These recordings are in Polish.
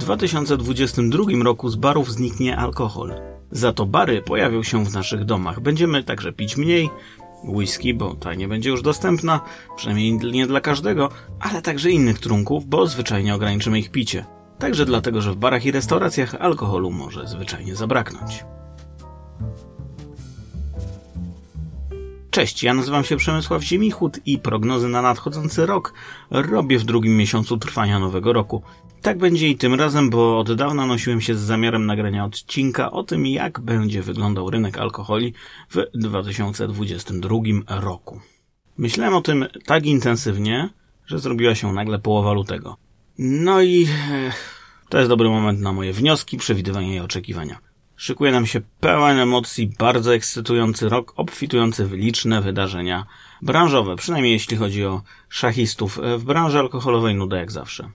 2022 roku z barów zniknie alkohol. Za to bary pojawią się w naszych domach. Będziemy także pić mniej, whisky, bo ta nie będzie już dostępna, przynajmniej nie dla każdego, ale także innych trunków, bo zwyczajnie ograniczymy ich picie. Także dlatego, że w barach i restauracjach alkoholu może zwyczajnie zabraknąć. Cześć, ja nazywam się Przemysław Ziemichut i prognozy na nadchodzący rok robię w drugim miesiącu trwania nowego roku. Tak będzie i tym razem, bo od dawna nosiłem się z zamiarem nagrania odcinka o tym, jak będzie wyglądał rynek alkoholi w 2022 roku. Myślałem o tym tak intensywnie, że zrobiła się nagle połowa lutego. No i e, to jest dobry moment na moje wnioski, przewidywania i oczekiwania. Szykuje nam się pełen emocji, bardzo ekscytujący rok, obfitujący w liczne wydarzenia branżowe, przynajmniej jeśli chodzi o szachistów. W branży alkoholowej nuda jak zawsze.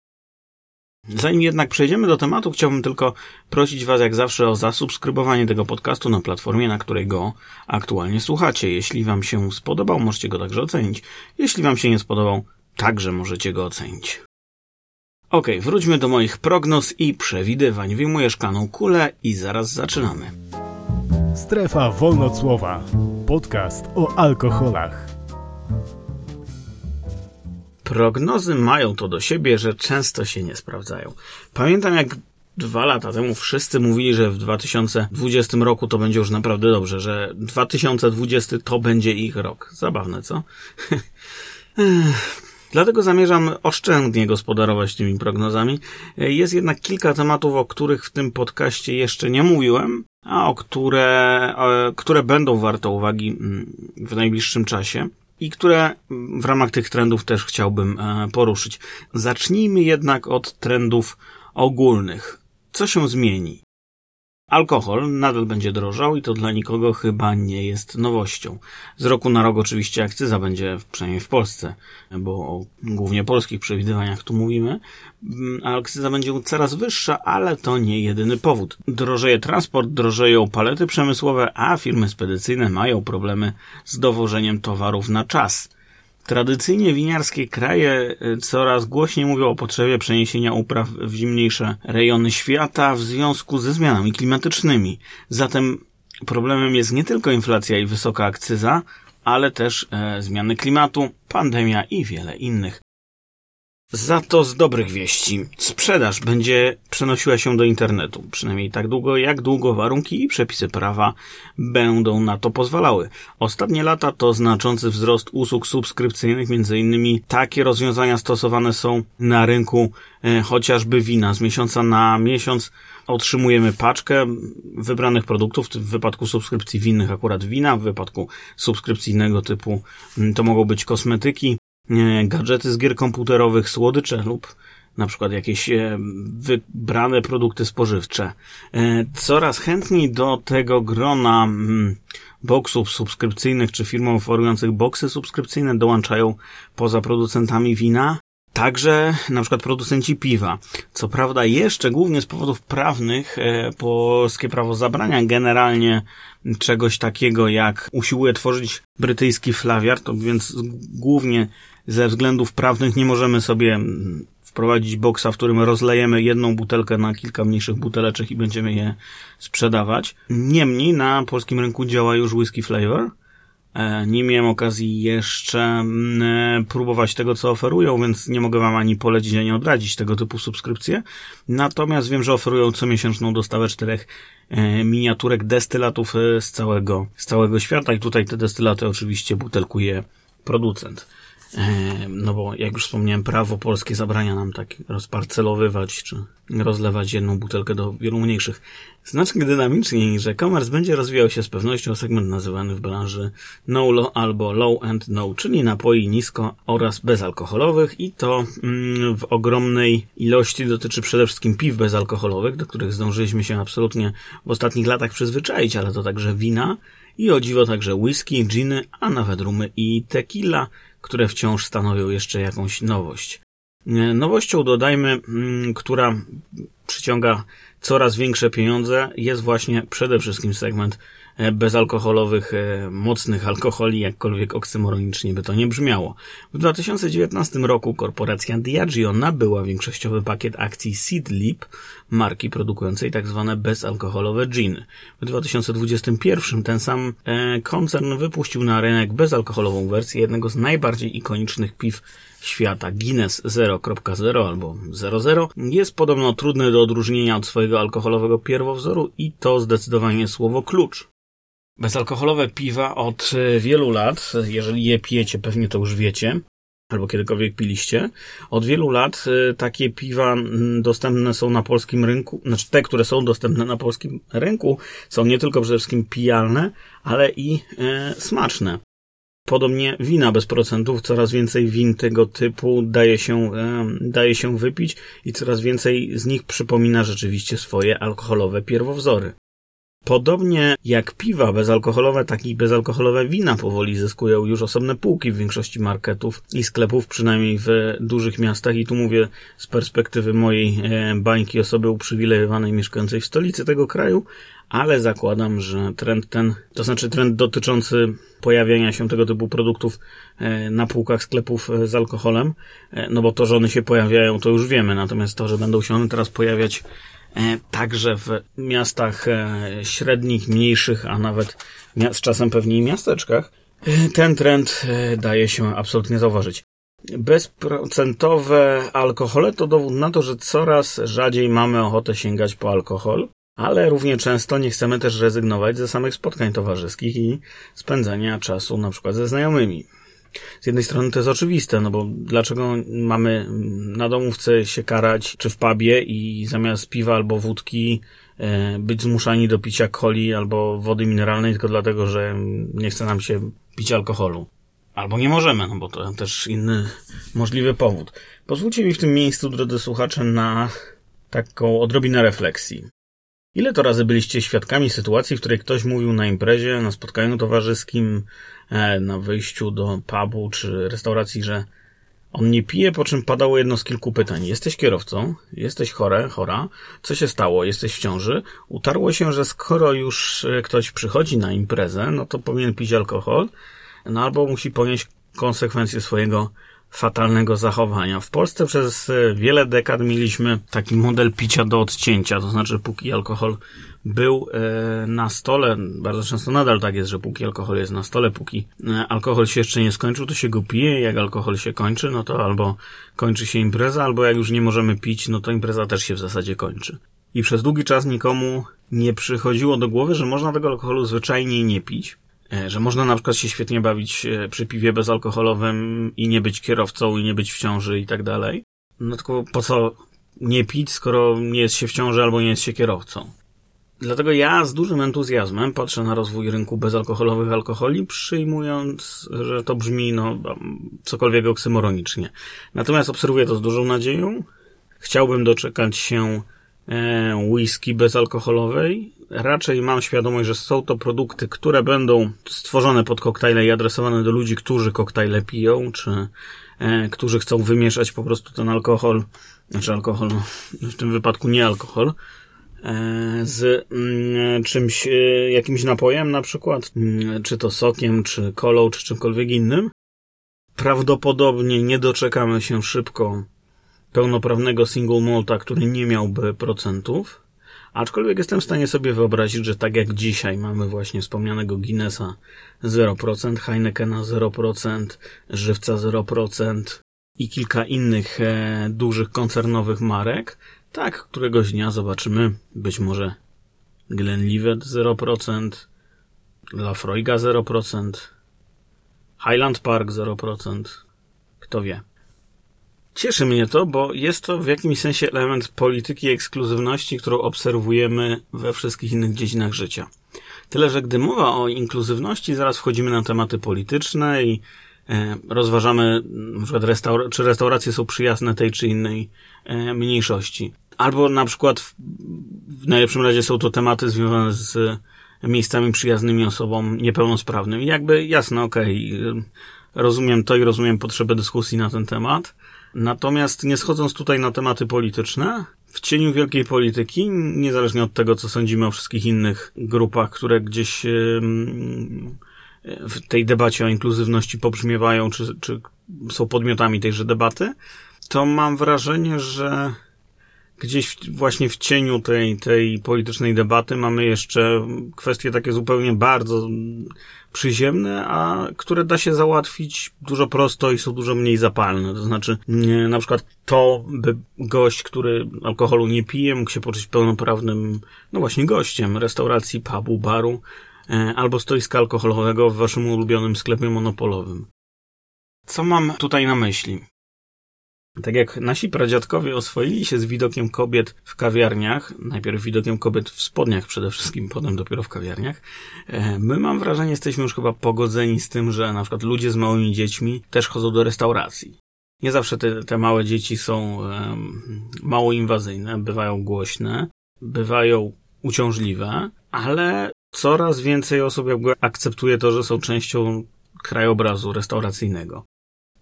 Zanim jednak przejdziemy do tematu, chciałbym tylko prosić Was jak zawsze o zasubskrybowanie tego podcastu na platformie, na której go aktualnie słuchacie. Jeśli Wam się spodobał, możecie go także ocenić. Jeśli Wam się nie spodobał, także możecie go ocenić. Ok, wróćmy do moich prognoz i przewidywań. Wyjmuję szklaną kulę i zaraz zaczynamy. Strefa Wolnocłowa. Podcast o alkoholach. Prognozy mają to do siebie, że często się nie sprawdzają. Pamiętam jak dwa lata temu wszyscy mówili, że w 2020 roku to będzie już naprawdę dobrze, że 2020 to będzie ich rok. Zabawne, co? Dlatego zamierzam oszczędnie gospodarować tymi prognozami. Jest jednak kilka tematów, o których w tym podcaście jeszcze nie mówiłem, a o które, które będą warte uwagi mm, w najbliższym czasie i które w ramach tych trendów też chciałbym e, poruszyć. Zacznijmy jednak od trendów ogólnych. Co się zmieni? Alkohol nadal będzie drożał i to dla nikogo chyba nie jest nowością. Z roku na rok oczywiście akcyza będzie, przynajmniej w Polsce, bo o głównie polskich przewidywaniach tu mówimy, mm, akcyza będzie coraz wyższa, ale to nie jedyny powód. Drożeje transport, drożeją palety przemysłowe, a firmy spedycyjne mają problemy z dowożeniem towarów na czas. Tradycyjnie winiarskie kraje e, coraz głośniej mówią o potrzebie przeniesienia upraw w zimniejsze rejony świata w związku ze zmianami klimatycznymi. Zatem problemem jest nie tylko inflacja i wysoka akcyza, ale też e, zmiany klimatu, pandemia i wiele innych. Za to z dobrych wieści. Sprzedaż będzie przenosiła się do internetu. Przynajmniej tak długo, jak długo warunki i przepisy prawa będą na to pozwalały. Ostatnie lata to znaczący wzrost usług subskrypcyjnych, między innymi takie rozwiązania stosowane są na rynku e, chociażby wina. Z miesiąca na miesiąc otrzymujemy paczkę wybranych produktów, w wypadku subskrypcji winnych akurat wina, w wypadku subskrypcyjnego typu to mogą być kosmetyki, gadżety z gier komputerowych, słodycze lub na przykład jakieś e, wybrane produkty spożywcze. E, coraz chętniej do tego grona mm, boksów subskrypcyjnych czy firm oferujących boksy subskrypcyjne dołączają poza producentami wina Także na przykład producenci piwa. Co prawda jeszcze głównie z powodów prawnych e, polskie prawo zabrania generalnie czegoś takiego jak usiłuje tworzyć brytyjski flawiar, to więc głównie ze względów prawnych nie możemy sobie mm, wprowadzić boksa, w którym rozlejemy jedną butelkę na kilka mniejszych buteleczek i będziemy je sprzedawać. Niemniej na polskim rynku działa już whisky flavor. E, nie miałem okazji jeszcze mm, e, próbować tego, co oferują, więc nie mogę Wam ani polecić, ani odradzić tego typu subskrypcje. Natomiast wiem, że oferują comiesięczną dostawę czterech e, miniaturek destylatów z całego, z całego świata i tutaj te destylaty oczywiście butelkuje producent. No bo jak już wspomniałem, prawo polskie zabrania nam tak rozparcelowywać czy rozlewać jedną butelkę do wielu mniejszych. Znacznie dynamiczniej niż e-commerce będzie rozwijał się z pewnością segment nazywany w branży no low albo low and no, czyli napoi nisko oraz bezalkoholowych i to mm, w ogromnej ilości dotyczy przede wszystkim piw bezalkoholowych, do których zdążyliśmy się absolutnie w ostatnich latach przyzwyczaić, ale to także wina i o dziwo także whisky, giny, a nawet rumy i tequila, które wciąż stanowią jeszcze jakąś nowość. E, nowością dodajmy, mm, która przyciąga coraz większe pieniądze, jest właśnie przede wszystkim segment bezalkoholowych, e, mocnych alkoholi, jakkolwiek oksymoronicznie by to nie brzmiało. W 2019 roku korporacja Diageo nabyła większościowy pakiet akcji Seedlip, marki produkującej tzw. Tak bezalkoholowe giny. W 2021 ten sam e, koncern wypuścił na rynek bezalkoholową wersję jednego z najbardziej ikonicznych piw świata Guinness 0.0 albo 00 jest podobno trudny do odróżnienia od swojego alkoholowego pierwowzoru i to zdecydowanie słowo klucz. Bezalkoholowe piwa od wielu lat, jeżeli je pijecie, pewnie to już wiecie, albo kiedykolwiek piliście. Od wielu lat y, takie piwa dostępne są na polskim rynku, znaczy te, które są dostępne na polskim rynku, są nie tylko przede wszystkim pijalne, ale i e, smaczne. Podobnie wina bez procentów, coraz więcej win tego typu daje się, daje się wypić i coraz więcej z nich przypomina rzeczywiście swoje alkoholowe pierwowzory. Podobnie jak piwa bezalkoholowe, tak i bezalkoholowe wina powoli zyskują już osobne półki w większości marketów i sklepów, przynajmniej w dużych miastach. I tu mówię z perspektywy mojej e, bańki osoby uprzywilejowanej mieszkającej w stolicy tego kraju, ale zakładam, że trend ten, to znaczy trend dotyczący pojawiania się tego typu produktów e, na półkach sklepów e, z alkoholem, no bo to, że one się pojawiają, to już wiemy, natomiast to, że będą się one teraz pojawiać także w miastach e, średnich, mniejszych, a nawet z czasem pewnie i miasteczkach, e, ten trend daje się absolutnie zauważyć. Bezprocentowe alkohole to dowód na to, że coraz rzadziej mamy ochotę sięgać po alkohol, ale równie często nie chcemy też rezygnować ze samych spotkań towarzyskich i spędzania czasu na przykład ze znajomymi z jednej strony to jest oczywiste, no bo dlaczego mamy na domówce się karać, czy w pubie i zamiast piwa albo wódki e, być zmuszani do picia coli albo wody mineralnej tylko dlatego, że nie chce nam się pić alkoholu. Albo nie możemy, no bo to też inny możliwy powód. Pozwólcie mi w tym miejscu, drodzy słuchacze, na taką odrobinę refleksji. Ile to razy byliście świadkami sytuacji, w której ktoś mówił na imprezie, na spotkaniu towarzyskim, na wyjściu do pubu czy restauracji, że on nie pije, po czym padało jedno z kilku pytań. Jesteś kierowcą? Jesteś chore, chora? Co się stało? Jesteś w ciąży? Utarło się, że skoro już e, ktoś przychodzi na imprezę, no to powinien pić alkohol, no albo musi ponieść konsekwencje swojego fatalnego zachowania. W Polsce przez e, wiele dekad mieliśmy taki model picia do odcięcia, to znaczy póki alkohol był e, na stole, bardzo często nadal tak jest, że póki alkohol jest na stole, póki e, alkohol się jeszcze nie skończył, to się go pije, jak alkohol się kończy, no to albo kończy się impreza, albo jak już nie możemy pić, no to impreza też się w zasadzie kończy. I przez długi czas nikomu nie przychodziło do głowy, że można tego alkoholu zwyczajnie nie pić, że można na przykład się świetnie bawić e, przy piwie bezalkoholowym i nie być kierowcą i nie być w ciąży i tak dalej. No tylko po co nie pić, skoro nie jest się w ciąży albo nie jest się kierowcą? Dlatego ja z dużym entuzjazmem patrzę na rozwój rynku bezalkoholowych alkoholi, przyjmując, że to brzmi no cokolwiek oksymoronicznie. Natomiast obserwuję to z dużą nadzieją. Chciałbym doczekać się e, whisky bezalkoholowej, raczej mam świadomość, że są to produkty, które będą stworzone pod koktajle i adresowane do ludzi, którzy koktajle piją, czy e, którzy chcą wymieszać po prostu ten alkohol, znaczy alkohol, no, w tym wypadku nie alkohol, e, z mm, czymś, e, jakimś napojem na przykład, mm, czy to sokiem, czy kolą, czy czymkolwiek innym. Prawdopodobnie nie doczekamy się szybko pełnoprawnego single malta, który nie miałby procentów. Aczkolwiek jestem w stanie sobie wyobrazić, że tak jak dzisiaj mamy właśnie wspomnianego Guinnessa 0%, Heinekena 0%, Żywca 0% i kilka innych e, dużych koncernowych marek, tak któregoś dnia zobaczymy być może Glenlivet 0%, Lafroiga 0%, Highland Park 0%, kto wie. Cieszy mnie to, bo jest to w jakimś sensie element polityki ekskluzywności, którą obserwujemy we wszystkich innych dziedzinach życia. Tyle, że gdy mowa o inkluzywności, zaraz wchodzimy na tematy polityczne i e, rozważamy, na przykład restaur czy restauracje są przyjazne tej czy innej e, mniejszości. Albo na przykład w, w najlepszym razie są to tematy związane z miejscami przyjaznymi osobom niepełnosprawnym. I jakby jasne, okej, okay, rozumiem to i rozumiem potrzebę dyskusji na ten temat. Natomiast nie schodząc tutaj na tematy polityczne, w cieniu wielkiej polityki, niezależnie od tego, co sądzimy o wszystkich innych grupach, które gdzieś w tej debacie o inkluzywności pobrzmiewają, czy, czy są podmiotami tejże debaty, to mam wrażenie, że gdzieś właśnie w cieniu tej, tej politycznej debaty mamy jeszcze kwestie takie zupełnie bardzo przyziemne, a które da się załatwić dużo prosto i są dużo mniej zapalne. To znaczy, nie, na przykład to, by gość, który alkoholu nie pije, mógł się poczuć pełnoprawnym, no właśnie gościem restauracji, pubu, baru, e, albo stoiska alkoholowego w waszym ulubionym sklepie monopolowym. Co mam tutaj na myśli? Tak jak nasi pradziadkowie oswoili się z widokiem kobiet w kawiarniach, najpierw widokiem kobiet w spodniach przede wszystkim, potem dopiero w kawiarniach, e, my mam wrażenie, jesteśmy już chyba pogodzeni z tym, że na przykład ludzie z małymi dziećmi też chodzą do restauracji. Nie zawsze te, te małe dzieci są um, mało inwazyjne, bywają głośne, bywają uciążliwe, ale coraz więcej osób jakby akceptuje to, że są częścią krajobrazu restauracyjnego.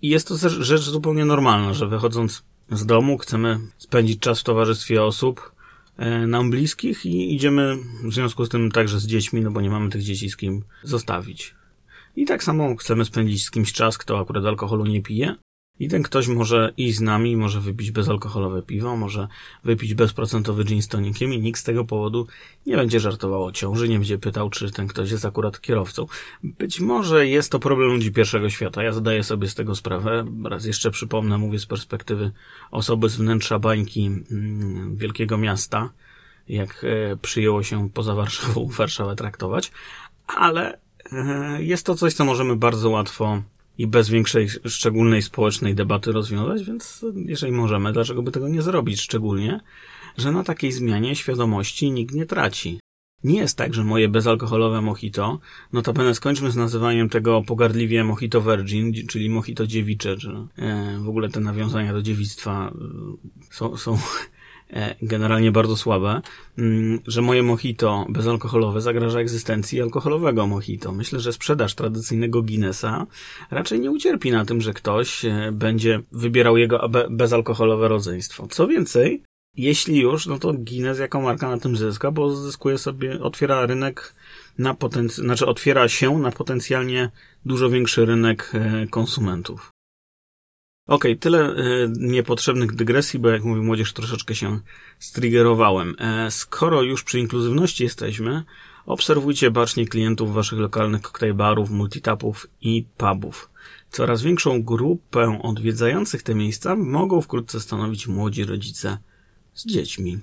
I jest to rzecz zupełnie normalna, że wychodząc z domu chcemy spędzić czas w towarzystwie osób e, nam bliskich i idziemy w związku z tym także z dziećmi, no bo nie mamy tych dzieci z kim zostawić. I tak samo chcemy spędzić z kimś czas, kto akurat alkoholu nie pije, i ten ktoś może iść z nami, może wypić bezalkoholowe piwo, może wypić bezprocentowy gin z tonikiem i nikt z tego powodu nie będzie żartował o ciąży, nie będzie pytał, czy ten ktoś jest akurat kierowcą. Być może jest to problem ludzi pierwszego świata. Ja zdaję sobie z tego sprawę. Raz jeszcze przypomnę, mówię z perspektywy osoby z wnętrza bańki mm, wielkiego miasta, jak e, przyjęło się poza Warszawą Warszawę traktować, ale e, jest to coś, co możemy bardzo łatwo i bez większej, szczególnej społecznej debaty rozwiązać, więc jeżeli możemy, dlaczego by tego nie zrobić? Szczególnie, że na takiej zmianie świadomości nikt nie traci. Nie jest tak, że moje bezalkoholowe mojito, notabene skończmy z nazywaniem tego pogardliwie mojito virgin, czyli mojito dziewicze, że e, w ogóle te nawiązania do dziewictwa e, są, są generalnie bardzo słabe, mm, że moje mojito bezalkoholowe zagraża egzystencji alkoholowego mojito. Myślę, że sprzedaż tradycyjnego Guinnessa raczej nie ucierpi na tym, że ktoś e, będzie wybierał jego bezalkoholowe rodzeństwo. Co więcej, jeśli już, no to Guinness jako marka na tym zyska, bo zyskuje sobie, otwiera rynek na potenc- znaczy otwiera się na potencjalnie dużo większy rynek e, konsumentów. Okej, okay, tyle y, niepotrzebnych dygresji, bo jak mówi młodzież, troszeczkę się striggerowałem. E, skoro już przy inkluzywności jesteśmy, obserwujcie bacznie klientów waszych lokalnych koktajlbarów, multitapów i pubów. Coraz większą grupę odwiedzających te miejsca mogą wkrótce stanowić młodzi rodzice z dziećmi.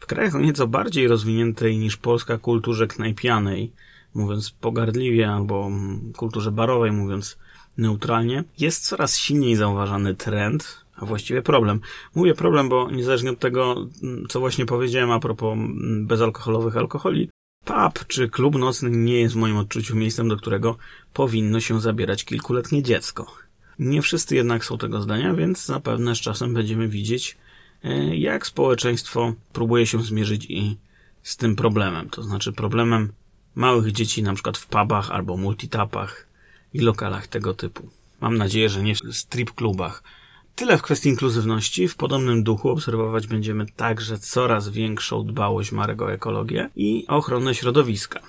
W krajach o nieco bardziej rozwiniętej niż Polska kulturze knajpianej, mówiąc pogardliwie, albo kulturze barowej, mówiąc neutralnie, jest coraz silniej zauważany trend, a właściwie problem. Mówię problem, bo niezależnie od tego, co właśnie powiedziałem a propos bezalkoholowych alkoholi, pub czy klub nocny nie jest w moim odczuciu miejscem, do którego powinno się zabierać kilkuletnie dziecko. Nie wszyscy jednak są tego zdania, więc zapewne z czasem będziemy widzieć, e, jak społeczeństwo próbuje się zmierzyć i z tym problemem. To znaczy problemem małych dzieci na przykład w pubach albo multitapach, i lokalach tego typu. Mam nadzieję, że nie w strip klubach. Tyle w kwestii inkluzywności. W podobnym duchu obserwować będziemy także coraz większą dbałość marek o ekologię i ochronę środowiska.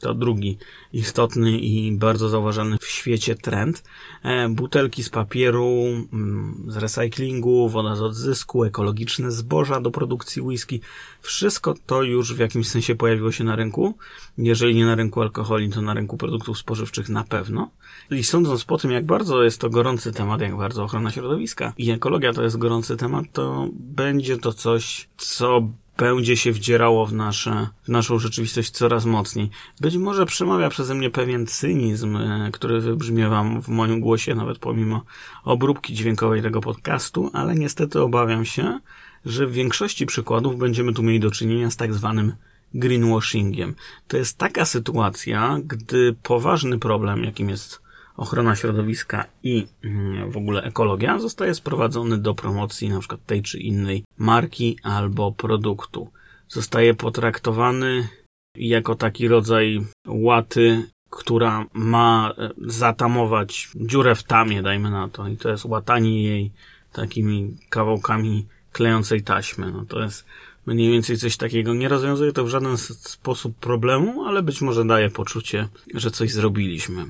To drugi istotny i bardzo zauważalny w świecie trend. E, butelki z papieru, mm, z recyklingu, woda z odzysku, ekologiczne zboża do produkcji whisky. Wszystko to już w jakimś sensie pojawiło się na rynku. Jeżeli nie na rynku alkoholi, to na rynku produktów spożywczych na pewno. I sądząc po tym, jak bardzo jest to gorący temat, jak bardzo ochrona środowiska i ekologia to jest gorący temat, to będzie to coś, co będzie się wdzierało w, nasze, w naszą rzeczywistość coraz mocniej. Być może przemawia przeze mnie pewien cynizm, e, który wybrzmiewa w moim głosie, nawet pomimo obróbki dźwiękowej tego podcastu, ale niestety obawiam się, że w większości przykładów będziemy tu mieli do czynienia z tak zwanym greenwashingiem. To jest taka sytuacja, gdy poważny problem, jakim jest ochrona środowiska i mm, w ogóle ekologia zostaje sprowadzony do promocji na przykład tej czy innej marki albo produktu. Zostaje potraktowany jako taki rodzaj łaty, która ma e, zatamować dziurę w tamie, dajmy na to. I to jest łatanie jej takimi kawałkami klejącej taśmy. No to jest mniej więcej coś takiego. Nie rozwiązuje to w żaden sposób problemu, ale być może daje poczucie, że coś zrobiliśmy.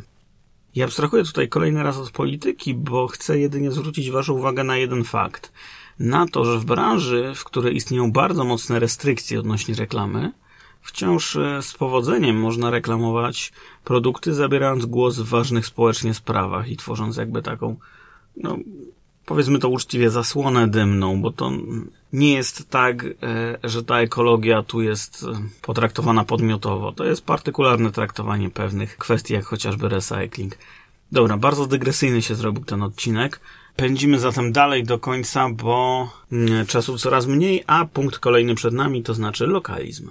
I abstrahuję tutaj kolejny raz od polityki, bo chcę jedynie zwrócić Waszą uwagę na jeden fakt. Na to, że w branży, w której istnieją bardzo mocne restrykcje odnośnie reklamy, wciąż e, z powodzeniem można reklamować produkty, zabierając głos w ważnych społecznie sprawach i tworząc jakby taką, no, powiedzmy to uczciwie, zasłonę dymną, bo to nie jest tak, e, że ta ekologia tu jest e, potraktowana podmiotowo. To jest partykularne traktowanie pewnych kwestii, jak chociażby recycling. Dobra, bardzo dygresyjny się zrobił ten odcinek. Pędzimy zatem dalej do końca, bo mm, czasu coraz mniej, a punkt kolejny przed nami to znaczy lokalizm.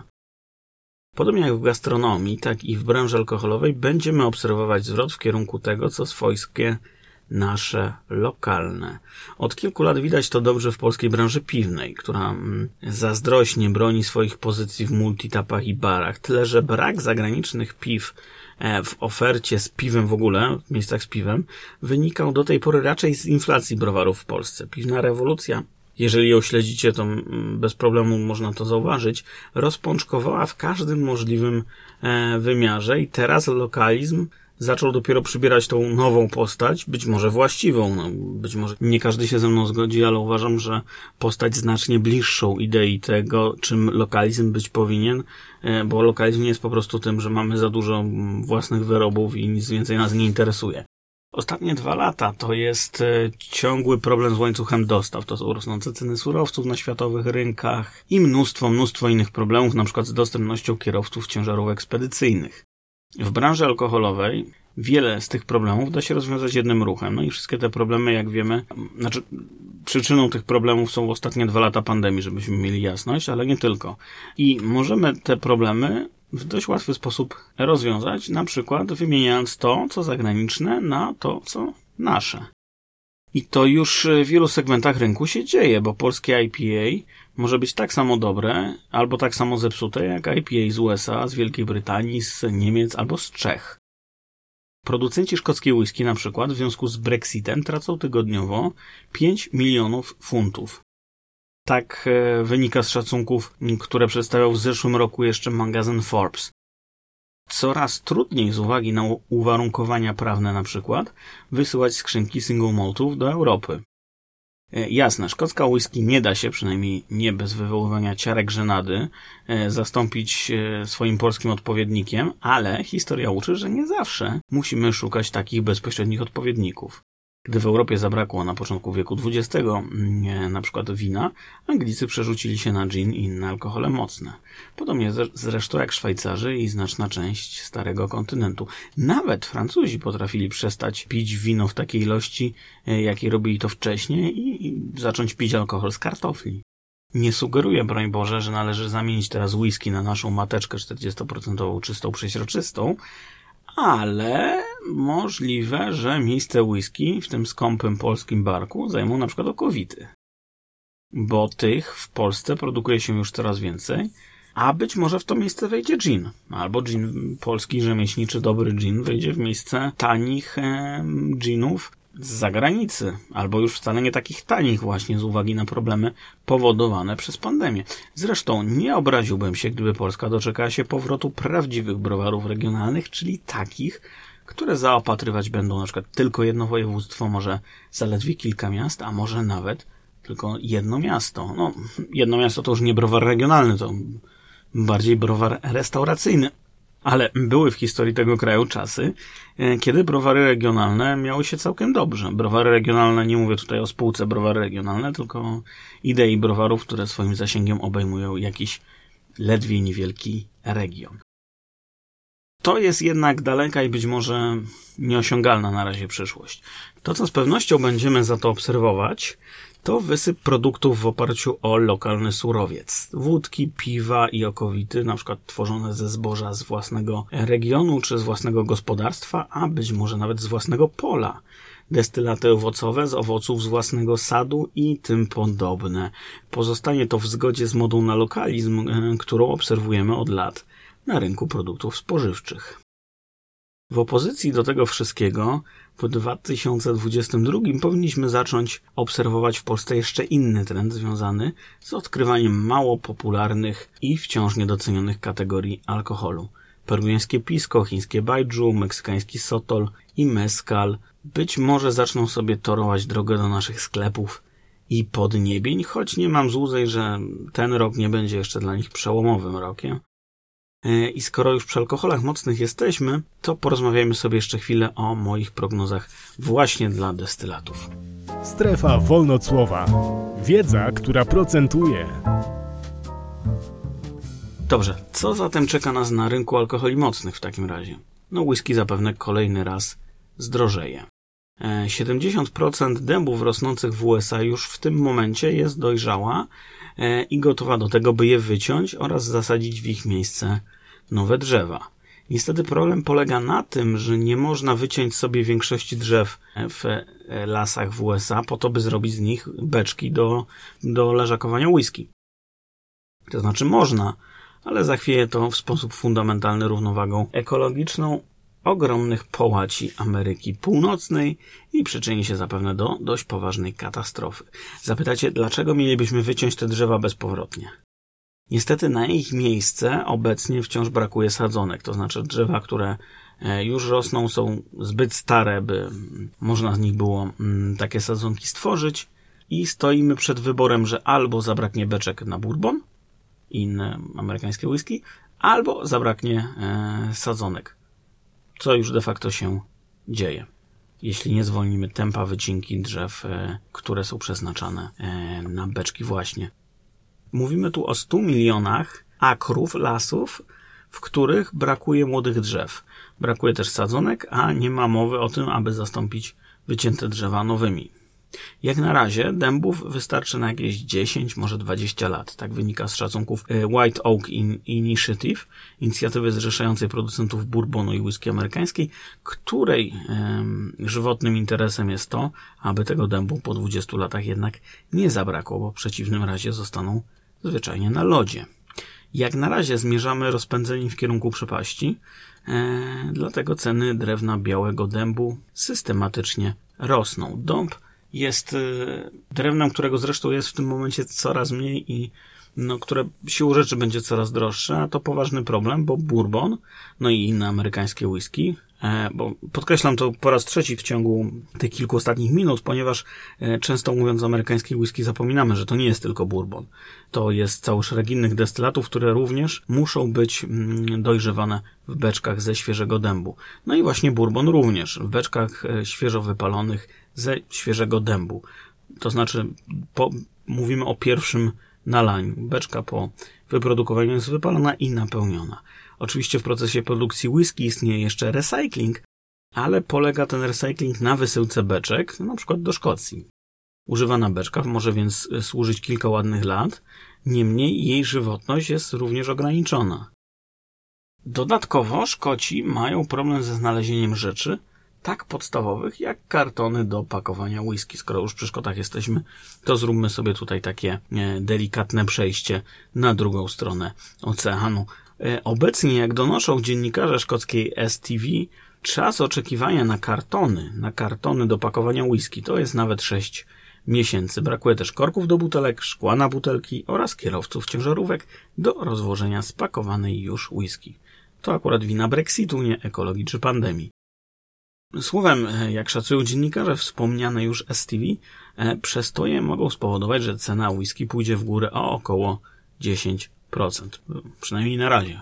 Podobnie jak w gastronomii, tak i w branży alkoholowej będziemy obserwować zwrot w kierunku tego, co swojskie nasze lokalne. Od kilku lat widać to dobrze w polskiej branży piwnej, która mm, zazdrośnie broni swoich pozycji w multitapach i barach. Tyle, że brak zagranicznych piw e, w ofercie z piwem w ogóle, w miejscach z piwem, wynikał do tej pory raczej z inflacji browarów w Polsce. Piwna rewolucja jeżeli ją śledzicie, to mm, bez problemu można to zauważyć, rozpączkowała w każdym możliwym e, wymiarze i teraz lokalizm zaczął dopiero przybierać tą nową postać, być może właściwą, no, być może nie każdy się ze mną zgodzi, ale uważam, że postać znacznie bliższą idei tego, czym lokalizm być powinien, e, bo lokalizm nie jest po prostu tym, że mamy za dużo własnych wyrobów i nic więcej nas nie interesuje. Ostatnie dwa lata to jest e, ciągły problem z łańcuchem dostaw. To są rosnące ceny surowców na światowych rynkach i mnóstwo, mnóstwo innych problemów, na przykład z dostępnością kierowców ciężarów ekspedycyjnych. W branży alkoholowej wiele z tych problemów da się rozwiązać jednym ruchem. No i wszystkie te problemy, jak wiemy, znaczy przyczyną tych problemów są ostatnie dwa lata pandemii, żebyśmy mieli jasność, ale nie tylko. I możemy te problemy w dość łatwy sposób rozwiązać, na przykład wymieniając to, co zagraniczne, na to, co nasze. I to już w wielu segmentach rynku się dzieje, bo polskie IPA może być tak samo dobre, albo tak samo zepsute, jak IPA z USA, z Wielkiej Brytanii, z Niemiec albo z Czech. Producenci szkockiej whisky na przykład w związku z Brexitem tracą tygodniowo 5 milionów funtów. Tak e, wynika z szacunków, które przedstawiał w zeszłym roku jeszcze magazyn Forbes. Coraz trudniej z uwagi na uwarunkowania prawne na przykład wysyłać skrzynki single maltów do Europy. E, jasne, szkocka whisky nie da się, przynajmniej nie bez wywoływania ciarek żenady, e, zastąpić swoim polskim odpowiednikiem, ale historia uczy, że nie zawsze musimy szukać takich bezpośrednich odpowiedników. Gdy w Europie zabrakło na początku wieku XX mm, na przykład wina, Anglicy przerzucili się na gin i inne alkohole mocne. Podobnie zresztą jak Szwajcarzy i znaczna część starego kontynentu. Nawet Francuzi potrafili przestać pić wino w takiej ilości, e, jakiej robili to wcześniej i zacząć pić alkohol z kartofli. Nie sugeruję, broń Boże, że należy zamienić teraz whisky na naszą mateczkę 40% czystą przeźroczystą, ale możliwe, że miejsce whisky w tym skąpym polskim barku zajmą na przykład okowity. Bo tych w Polsce produkuje się już coraz więcej, a być może w to miejsce wejdzie gin. Albo gin polski rzemieślniczy, dobry gin wejdzie w miejsce tanich e, ginów z zagranicy, albo już wcale nie takich tanich właśnie z uwagi na problemy powodowane przez pandemię. Zresztą nie obraziłbym się, gdyby Polska doczekała się powrotu prawdziwych browarów regionalnych, czyli takich, które zaopatrywać będą na przykład tylko jedno województwo, może zaledwie kilka miast, a może nawet tylko jedno miasto. No, jedno miasto to już nie browar regionalny, to bardziej browar restauracyjny. Ale były w historii tego kraju czasy, e, kiedy browary regionalne miały się całkiem dobrze. Browary regionalne, nie mówię tutaj o spółce browary regionalne, tylko idei browarów, które swoim zasięgiem obejmują jakiś ledwie niewielki region. To jest jednak daleka i być może nieosiągalna na razie przyszłość. To, co z pewnością będziemy za to obserwować, to wysyp produktów w oparciu o lokalny surowiec. Wódki, piwa i okowity, na przykład tworzone ze zboża z własnego regionu czy z własnego gospodarstwa, a być może nawet z własnego pola. Destylaty owocowe z owoców z własnego sadu i tym podobne. Pozostanie to w zgodzie z modą na lokalizm, e, którą obserwujemy od lat na rynku produktów spożywczych. W opozycji do tego wszystkiego w 2022 powinniśmy zacząć obserwować w Polsce jeszcze inny trend związany z odkrywaniem mało popularnych i wciąż niedocenionych kategorii alkoholu. Peruwiańskie pisco, chińskie baijiu, meksykański sotol i mezcal być może zaczną sobie torować drogę do naszych sklepów i podniebień, choć nie mam złudzeń, że ten rok nie będzie jeszcze dla nich przełomowym rokiem. E, I skoro już przy alkoholach mocnych jesteśmy, to porozmawiajmy sobie jeszcze chwilę o moich prognozach właśnie dla destylatów. Strefa wolnocłowa. Wiedza, która procentuje. Dobrze, co zatem czeka nas na rynku alkoholi mocnych w takim razie? No whisky zapewne kolejny raz zdrożeje. 70% e, dębów rosnących w USA już w tym momencie jest dojrzała i gotowa do tego, by je wyciąć oraz zasadzić w ich miejsce nowe drzewa. Niestety problem polega na tym, że nie można wyciąć sobie większości drzew w e, lasach w USA po to, by zrobić z nich beczki do, do leżakowania whisky. To znaczy można, ale zachwieje to w sposób fundamentalny równowagą ekologiczną ogromnych połaci Ameryki Północnej i przyczyni się zapewne do dość poważnej katastrofy. Zapytacie, dlaczego mielibyśmy wyciąć te drzewa bezpowrotnie? Niestety na ich miejsce obecnie wciąż brakuje sadzonek, to znaczy drzewa, które e, już rosną, są zbyt stare, by można z nich było mm, takie sadzonki stworzyć i stoimy przed wyborem, że albo zabraknie beczek na bourbon inne amerykańskie whisky, albo zabraknie e, sadzonek co już de facto się dzieje. Jeśli nie zwolnimy tempa wycinki drzew, e, które są przeznaczane e, na beczki właśnie. Mówimy tu o 100 milionach akrów, lasów, w których brakuje młodych drzew. Brakuje też sadzonek, a nie ma mowy o tym, aby zastąpić wycięte drzewa nowymi. Jak na razie dębów wystarczy na jakieś 10, może 20 lat. Tak wynika z szacunków e, White Oak Initiative, inicjatywy zrzeszającej producentów bourbonu i whisky amerykańskiej, której żywotnym interesem jest to, aby tego dębu po 20 latach jednak nie zabrakło, bo w przeciwnym razie zostaną zwyczajnie na lodzie. Jak na razie zmierzamy rozpędzeni w kierunku przepaści, e, dlatego ceny drewna białego dębu systematycznie rosną. Dąb jest y, drewnem, którego zresztą jest w tym momencie coraz mniej i no, które siłą rzeczy będzie coraz droższe, a to poważny problem, bo bourbon, no i inne amerykańskie whisky, e, bo podkreślam to po raz trzeci w ciągu tych kilku ostatnich minut, ponieważ e, często mówiąc amerykańskie whisky zapominamy, że to nie jest tylko bourbon. To jest cały szereg innych destylatów, które również muszą być mm, dojrzewane w beczkach ze świeżego dębu. No i właśnie bourbon również w beczkach e, świeżo wypalonych ze świeżego dębu. To znaczy, po, mówimy o pierwszym nalaniu. Beczka po wyprodukowaniu jest wypalona i napełniona. Oczywiście w procesie produkcji whisky istnieje jeszcze recycling, ale polega ten recycling na wysyłce beczek, na przykład do Szkocji. Używana beczka może więc służyć kilka ładnych lat, niemniej jej żywotność jest również ograniczona. Dodatkowo Szkoci mają problem ze znalezieniem rzeczy, tak podstawowych jak kartony do pakowania whisky. Skoro już przy Szkotach jesteśmy, to zróbmy sobie tutaj takie e, delikatne przejście na drugą stronę oceanu. E, obecnie, jak donoszą dziennikarze szkockiej STV, czas oczekiwania na kartony, na kartony do pakowania whisky to jest nawet 6 miesięcy. Brakuje też korków do butelek, szkła na butelki oraz kierowców ciężarówek do rozwożenia spakowanej już whisky. To akurat wina Brexitu, nie ekologii czy pandemii. Słowem, jak szacują dziennikarze, wspomniane już STV, e, przestoje mogą spowodować, że cena whisky pójdzie w górę o około 10%. Przynajmniej na razie.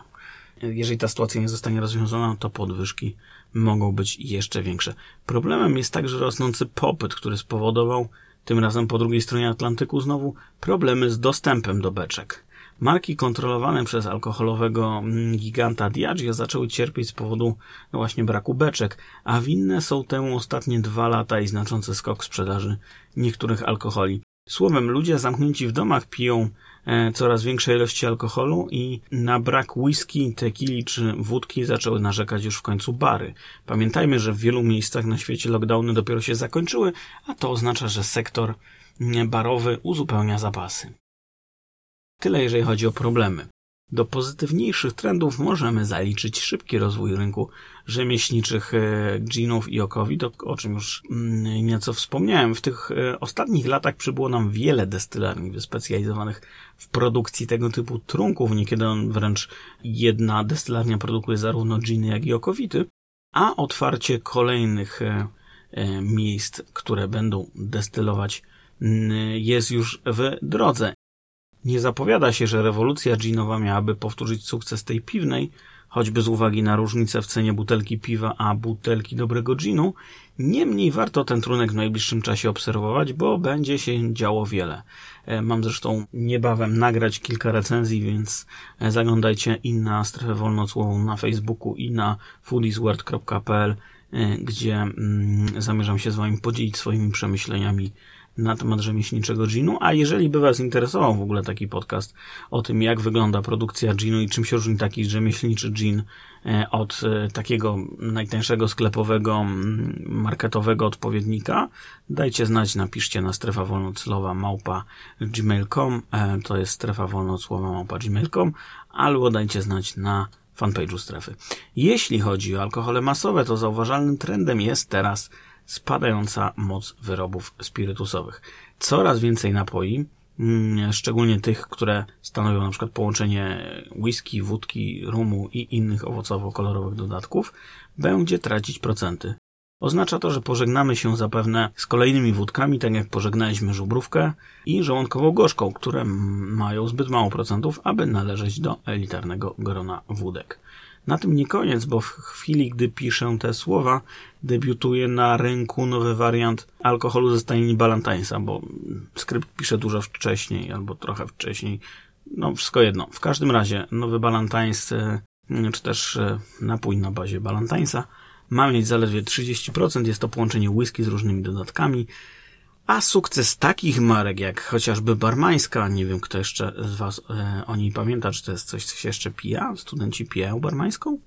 Jeżeli ta sytuacja nie zostanie rozwiązana, to podwyżki mogą być jeszcze większe. Problemem jest także rosnący popyt, który spowodował tym razem po drugiej stronie Atlantyku znowu problemy z dostępem do beczek. Marki kontrolowane przez alkoholowego mm, giganta Diageo zaczęły cierpieć z powodu no właśnie braku beczek, a winne są temu ostatnie dwa lata i znaczący skok sprzedaży niektórych alkoholi. Słowem, ludzie zamknięci w domach piją e, coraz większe ilości alkoholu i na brak whisky, tequili czy wódki zaczęły narzekać już w końcu bary. Pamiętajmy, że w wielu miejscach na świecie lockdowny dopiero się zakończyły, a to oznacza, że sektor barowy uzupełnia zapasy. Tyle jeżeli chodzi o problemy. Do pozytywniejszych trendów możemy zaliczyć szybki rozwój rynku rzemieślniczych e, ginów i okowi, to o czym już mm, nieco wspomniałem. W tych e, ostatnich latach przybyło nam wiele destylarni wyspecjalizowanych w produkcji tego typu trunków. Niekiedy wręcz jedna destylarnia produkuje zarówno giny, jak i okowity, a otwarcie kolejnych e, miejsc, które będą destylować jest już w drodze. Nie zapowiada się, że rewolucja ginowa miałaby powtórzyć sukces tej piwnej, choćby z uwagi na różnicę w cenie butelki piwa a butelki dobrego ginu. Niemniej warto ten trunek w najbliższym czasie obserwować, bo będzie się działo wiele. E, mam zresztą niebawem nagrać kilka recenzji, więc e, zaglądajcie i na strefę wolnocłową na Facebooku i na foodiesworld.pl, e, gdzie mm, zamierzam się z Wami podzielić swoimi przemyśleniami na temat rzemieślniczego ginu, a jeżeli by Was interesował w ogóle taki podcast o tym, jak wygląda produkcja ginu i czym się różni taki rzemieślniczy gin e, od e, takiego najtańszego sklepowego, marketowego odpowiednika, dajcie znać, napiszcie na strefa wolnoclowa małpa gmail.com, e, to jest strefa wolnocłowa małpa gmail.com, albo dajcie znać na fanpage'u strefy. Jeśli chodzi o alkohole masowe, to zauważalnym trendem jest teraz spadająca moc wyrobów spirytusowych. Coraz więcej napoi, mm, szczególnie tych, które stanowią na przykład połączenie whisky, wódki, rumu i innych owocowo-kolorowych dodatków, będzie tracić procenty. Oznacza to, że pożegnamy się zapewne z kolejnymi wódkami, tak jak pożegnaliśmy żubrówkę i żołądkową gorzką, które mają zbyt mało procentów, aby należeć do elitarnego grona wódek. Na tym nie koniec, bo w chwili, gdy piszę te słowa, debiutuje na rynku nowy wariant alkoholu ze stajni Balantańsa, bo skrypt pisze dużo wcześniej, albo trochę wcześniej. No, wszystko jedno. W każdym razie, nowy Balantańs, e, czy też e, napój na bazie Balantańsa, ma mieć zaledwie 30%. Jest to połączenie whisky z różnymi dodatkami. A sukces takich marek jak chociażby Barmańska, nie wiem kto jeszcze z Was e, o niej pamięta, czy to jest coś, co się jeszcze pija? Studenci pijają Barmańską?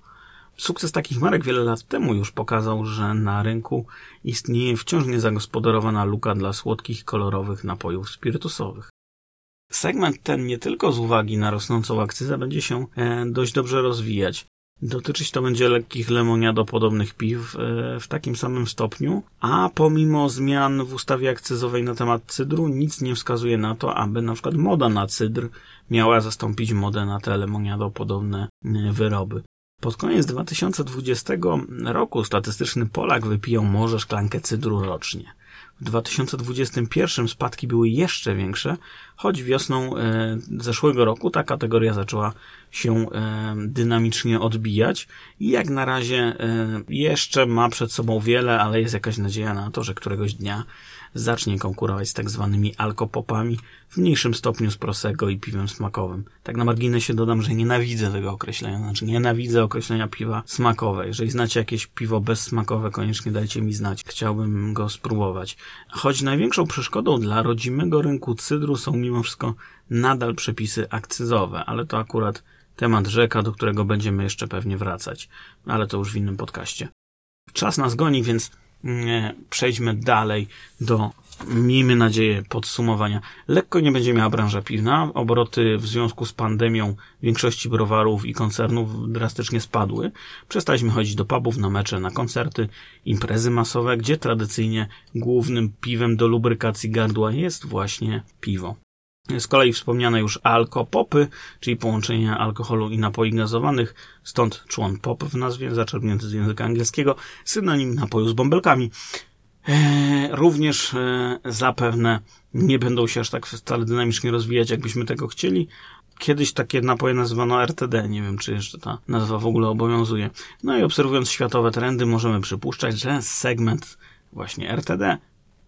Sukces takich marek wiele lat temu już pokazał, że na rynku istnieje wciąż niezagospodarowana luka dla słodkich, kolorowych napojów spirytusowych. Segment ten nie tylko z uwagi na rosnącą akcyzę będzie się e, dość dobrze rozwijać. Dotyczyć to będzie lekkich lemoniadopodobnych piw e, w takim samym stopniu, a pomimo zmian w ustawie akcyzowej na temat cydru, nic nie wskazuje na to, aby na przykład moda na cydr miała zastąpić modę na te lemoniadopodobne e, wyroby. Pod koniec 2020 roku statystyczny Polak wypijał może szklankę cydru rocznie. W 2021 spadki były jeszcze większe, choć wiosną e, zeszłego roku ta kategoria zaczęła się e, dynamicznie odbijać i jak na razie e, jeszcze ma przed sobą wiele, ale jest jakaś nadzieja na to, że któregoś dnia zacznie konkurować z tak zwanymi alkopopami, w mniejszym stopniu z Prosecco i piwem smakowym. Tak na marginesie dodam, że nienawidzę tego określenia, znaczy nienawidzę określenia piwa smakowe. Jeżeli znacie jakieś piwo bezsmakowe, koniecznie dajcie mi znać. Chciałbym go spróbować. Choć największą przeszkodą dla rodzimego rynku cydru są mimo wszystko nadal przepisy akcyzowe, ale to akurat temat rzeka, do którego będziemy jeszcze pewnie wracać, ale to już w innym podcaście. Czas nas goni, więc przejdźmy dalej do, miejmy nadzieję, podsumowania. Lekko nie będzie miała branża piwna. Obroty w związku z pandemią większości browarów i koncernów drastycznie spadły. Przestaliśmy chodzić do pubów, na mecze, na koncerty, imprezy masowe, gdzie tradycyjnie głównym piwem do lubrykacji gardła jest właśnie piwo. Z kolei wspomniane już alkopopy, czyli połączenie alkoholu i napoi gazowanych, stąd człon pop w nazwie, zaczerpnięty z języka angielskiego, synonim napoju z bąbelkami. Eee, również e, zapewne nie będą się aż tak wcale dynamicznie rozwijać, jakbyśmy tego chcieli. Kiedyś takie napoje nazywano RTD, nie wiem czy jeszcze ta nazwa w ogóle obowiązuje. No i obserwując światowe trendy możemy przypuszczać, że segment właśnie RTD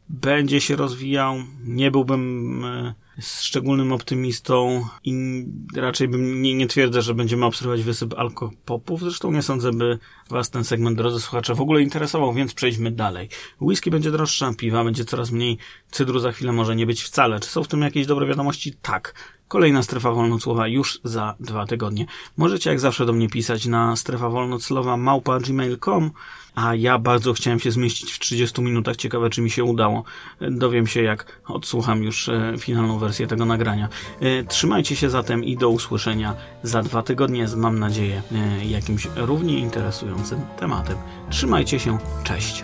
będzie się rozwijał. Nie byłbym e, szczególnym optymistą i raczej bym nie, nie twierdzę, że będziemy obserwować wysyp alkopopów. Zresztą nie sądzę, by was ten segment, drodzy słuchacze, w ogóle interesował, więc przejdźmy dalej. Whisky będzie droższa, piwa będzie coraz mniej, cydru za chwilę może nie być wcale. Czy są w tym jakieś dobre wiadomości? Tak. Kolejna strefa wolnocłowa już za dwa tygodnie. Możecie jak zawsze do mnie pisać na strefa wolnoclowa a ja bardzo chciałem się zmieścić w 30 minutach. Ciekawe, czy mi się udało. Dowiem się, jak odsłucham już e, finalną wersję tego nagrania. E, trzymajcie się zatem i do usłyszenia za dwa tygodnie z, mam nadzieję, e, jakimś równie interesującym tematem. Trzymajcie się, cześć.